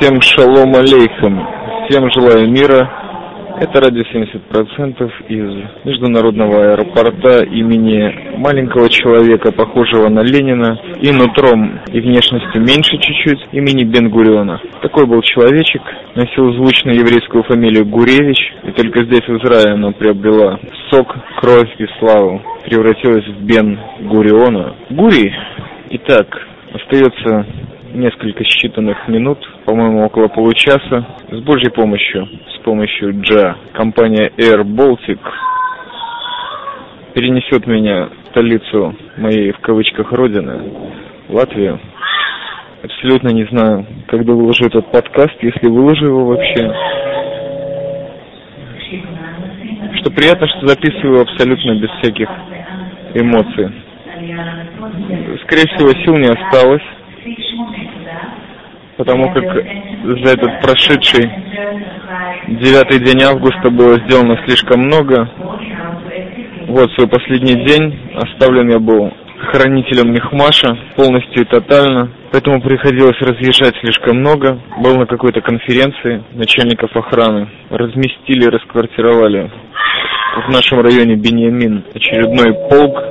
Всем шалом алейхам. Всем желаю мира. Это радио 70% из международного аэропорта имени маленького человека, похожего на Ленина, и нутром, и внешностью меньше чуть-чуть, имени Бенгуриона. Такой был человечек, носил звучную еврейскую фамилию Гуревич, и только здесь, в Израиле, она приобрела сок, кровь и славу. Превратилась в Бен Гуриона. Гури, итак, остается несколько считанных минут, по-моему, около получаса, с Божьей помощью, с помощью Джа, компания Air Baltic перенесет меня в столицу моей, в кавычках, родины, Латвию. Абсолютно не знаю, когда выложу этот подкаст, если выложу его вообще. Что приятно, что записываю абсолютно без всяких эмоций. Скорее всего, сил не осталось потому как за этот прошедший девятый день августа было сделано слишком много. Вот свой последний день оставлен я был хранителем Мехмаша полностью и тотально, поэтому приходилось разъезжать слишком много. Был на какой-то конференции начальников охраны, разместили, расквартировали в нашем районе Беньямин очередной полк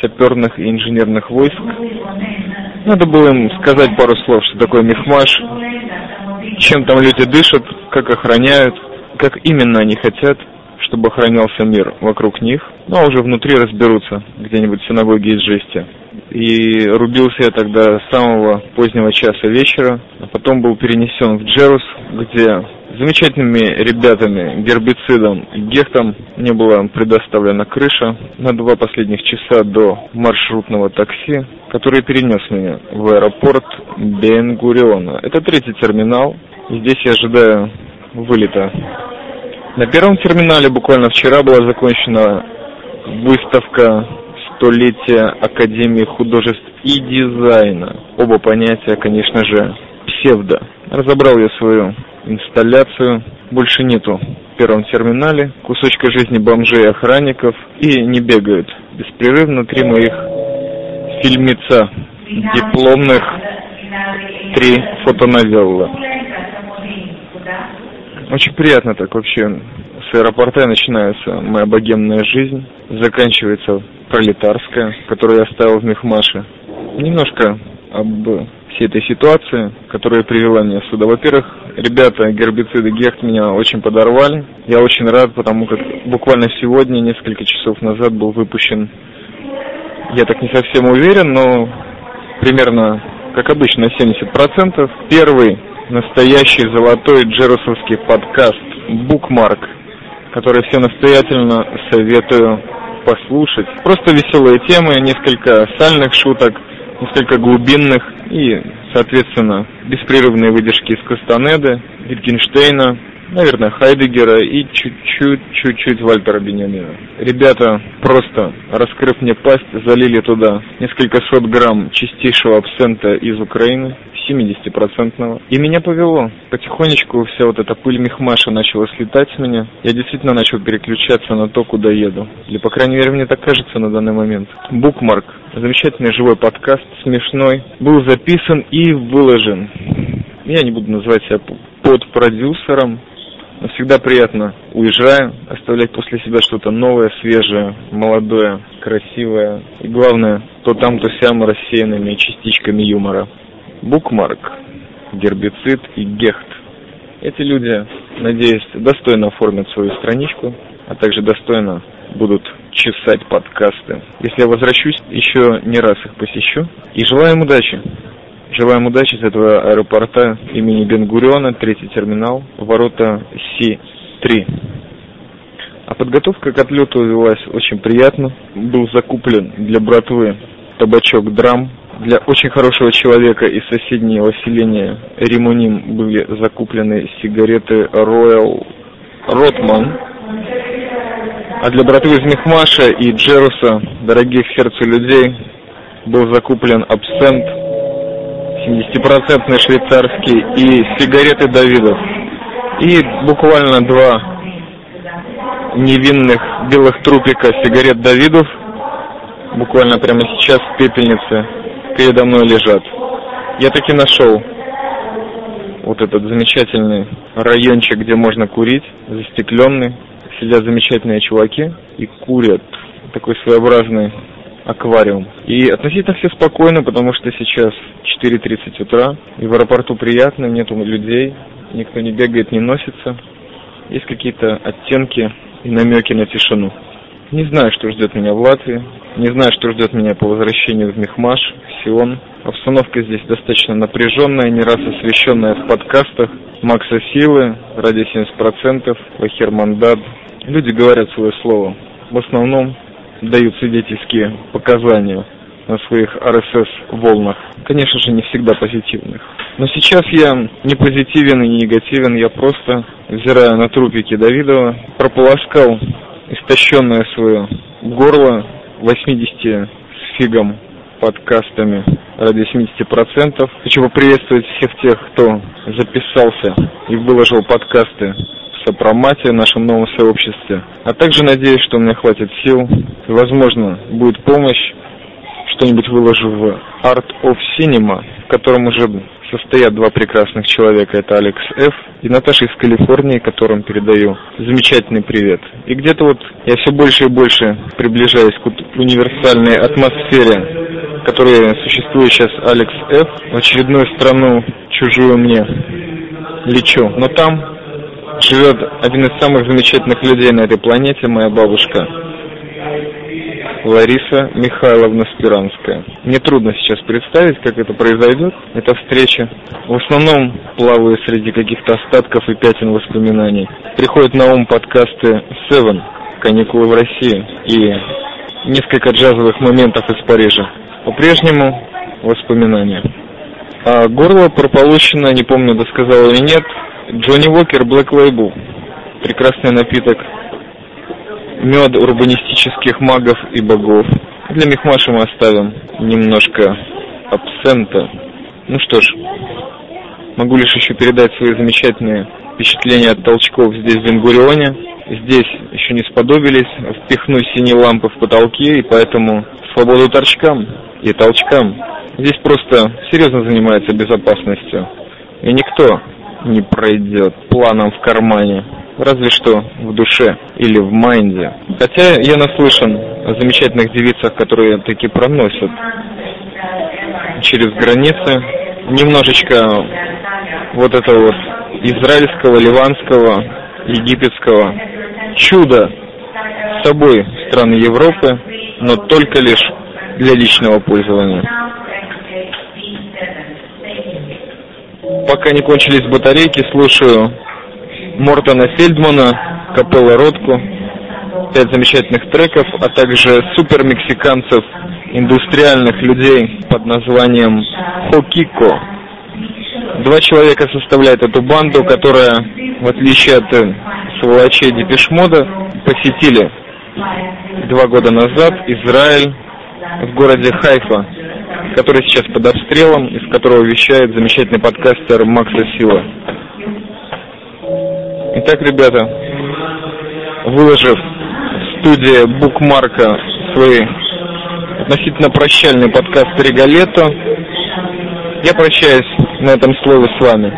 саперных и инженерных войск. Надо было им сказать пару слов, что такое мехмаш, чем там люди дышат, как охраняют, как именно они хотят, чтобы охранялся мир вокруг них. Ну а уже внутри разберутся где-нибудь в синагоге из жести. И рубился я тогда с самого позднего часа вечера, а потом был перенесен в Джерус, где замечательными ребятами, гербицидом гехтом мне была предоставлена крыша на два последних часа до маршрутного такси, который перенес меня в аэропорт Бенгуриона. Это третий терминал, здесь я ожидаю вылета. На первом терминале буквально вчера была закончена выставка столетия Академии художеств и дизайна. Оба понятия, конечно же, псевдо. Разобрал я свою инсталляцию. Больше нету в первом терминале кусочка жизни бомжей охранников. И не бегают беспрерывно три моих фильмеца дипломных, три фотоновелла. Очень приятно так вообще. С аэропорта начинается моя богемная жизнь, заканчивается пролетарская, которую я оставил в Мехмаше. Немножко об всей этой ситуации, которая привела меня сюда. Во-первых, ребята гербициды Гехт меня очень подорвали. Я очень рад, потому как буквально сегодня, несколько часов назад, был выпущен, я так не совсем уверен, но примерно, как обычно, на 70%, первый настоящий золотой джерусовский подкаст «Букмарк», который все настоятельно советую послушать. Просто веселые темы, несколько сальных шуток, несколько глубинных и, соответственно, беспрерывные выдержки из Кастанеды, Wittgensteina, наверное, Хайдегера и чуть-чуть, чуть-чуть Вальтера Бенямина. Ребята, просто раскрыв мне пасть, залили туда несколько сот грамм чистейшего абсента из Украины, 70-процентного. И меня повело. Потихонечку вся вот эта пыль мехмаша начала слетать с меня. Я действительно начал переключаться на то, куда еду. Или, по крайней мере, мне так кажется на данный момент. Букмарк. Замечательный живой подкаст, смешной. Был записан и выложен. Я не буду называть себя под продюсером, но всегда приятно, уезжая, оставлять после себя что-то новое, свежее, молодое, красивое. И главное, то там, то сям рассеянными частичками юмора. Букмарк, гербицид и гехт. Эти люди, надеюсь, достойно оформят свою страничку, а также достойно будут чесать подкасты. Если я возвращусь, еще не раз их посещу. И желаю им удачи. Желаем удачи с этого аэропорта имени Бенгуриона, третий терминал, ворота Си-3. А подготовка к отлету велась очень приятно. Был закуплен для братвы табачок драм. Для очень хорошего человека из соседнего селения Римуним были закуплены сигареты Royal Rotman. А для братвы из Мехмаша и Джеруса, дорогих сердцу людей, был закуплен абсент 70% швейцарский и сигареты Давидов. И буквально два невинных белых трупика сигарет Давидов буквально прямо сейчас в пепельнице передо мной лежат. Я таки нашел вот этот замечательный райончик, где можно курить, застекленный. Сидят замечательные чуваки и курят. Такой своеобразный аквариум. И относительно все спокойно, потому что сейчас 4.30 утра, и в аэропорту приятно, нету людей, никто не бегает, не носится. Есть какие-то оттенки и намеки на тишину. Не знаю, что ждет меня в Латвии, не знаю, что ждет меня по возвращению в Мехмаш, в Сион. Обстановка здесь достаточно напряженная, не раз освещенная в подкастах. Макса Силы, Ради 70%, Вахер Мандад. Люди говорят свое слово. В основном дают свидетельские показания на своих РСС-волнах. Конечно же, не всегда позитивных. Но сейчас я не позитивен и не негативен, я просто, взирая на трупики Давидова, прополоскал истощенное свое горло 80 с фигом подкастами ради 70%. Хочу поприветствовать всех тех, кто записался и выложил подкасты в Сопромате, нашем новом сообществе. А также надеюсь, что у меня хватит сил. Возможно, будет помощь. Что-нибудь выложу в Art of Cinema, в котором уже состоят два прекрасных человека. Это Алекс Ф. и Наташа из Калифорнии, которым передаю замечательный привет. И где-то вот я все больше и больше приближаюсь к универсальной атмосфере, которая существует сейчас Алекс Ф. В очередную страну, чужую мне, лечу. Но там живет один из самых замечательных людей на этой планете, моя бабушка. Лариса Михайловна Спиранская. Мне трудно сейчас представить, как это произойдет, эта встреча. В основном плаваю среди каких-то остатков и пятен воспоминаний. Приходят на ум подкасты Seven, каникулы в России и несколько джазовых моментов из Парижа. По-прежнему воспоминания. А горло прополощено, не помню, досказал или нет, Джонни Уокер Black Label. Прекрасный напиток мед урбанистических магов и богов. Для Мехмаша мы оставим немножко абсента. Ну что ж, могу лишь еще передать свои замечательные впечатления от толчков здесь, в Бенгурионе. Здесь еще не сподобились впихнуть синие лампы в потолке, и поэтому свободу торчкам и толчкам. Здесь просто серьезно занимается безопасностью. И никто не пройдет с планом в кармане разве что в душе или в mind е. Хотя я наслышан о замечательных девицах, которые таки проносят через границы немножечко вот этого вот израильского, ливанского, египетского чуда с собой страны Европы, но только лишь для личного пользования. Пока не кончились батарейки, слушаю Мортона Фельдмана, Капелла Ротку, пять замечательных треков, а также супер мексиканцев, индустриальных людей под названием Хокико. Два человека составляют эту банду, которая, в отличие от сволочей Депешмода, посетили два года назад Израиль в городе Хайфа, который сейчас под обстрелом, из которого вещает замечательный подкастер Макса Сила. Итак, ребята, выложив в студии Букмарка свой относительно прощальный подкаст Регалетто, я прощаюсь на этом слове с вами.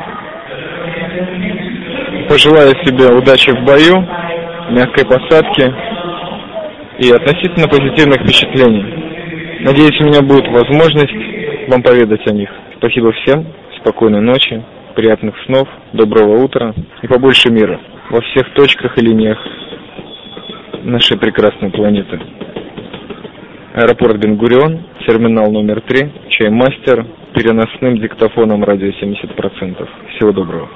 Пожелаю себе удачи в бою, мягкой посадки и относительно позитивных впечатлений. Надеюсь, у меня будет возможность вам поведать о них. Спасибо всем, спокойной ночи приятных снов, доброго утра и побольше мира во всех точках и линиях нашей прекрасной планеты. Аэропорт Бенгурион, терминал номер 3, чаймастер, переносным диктофоном радио 70%. Всего доброго.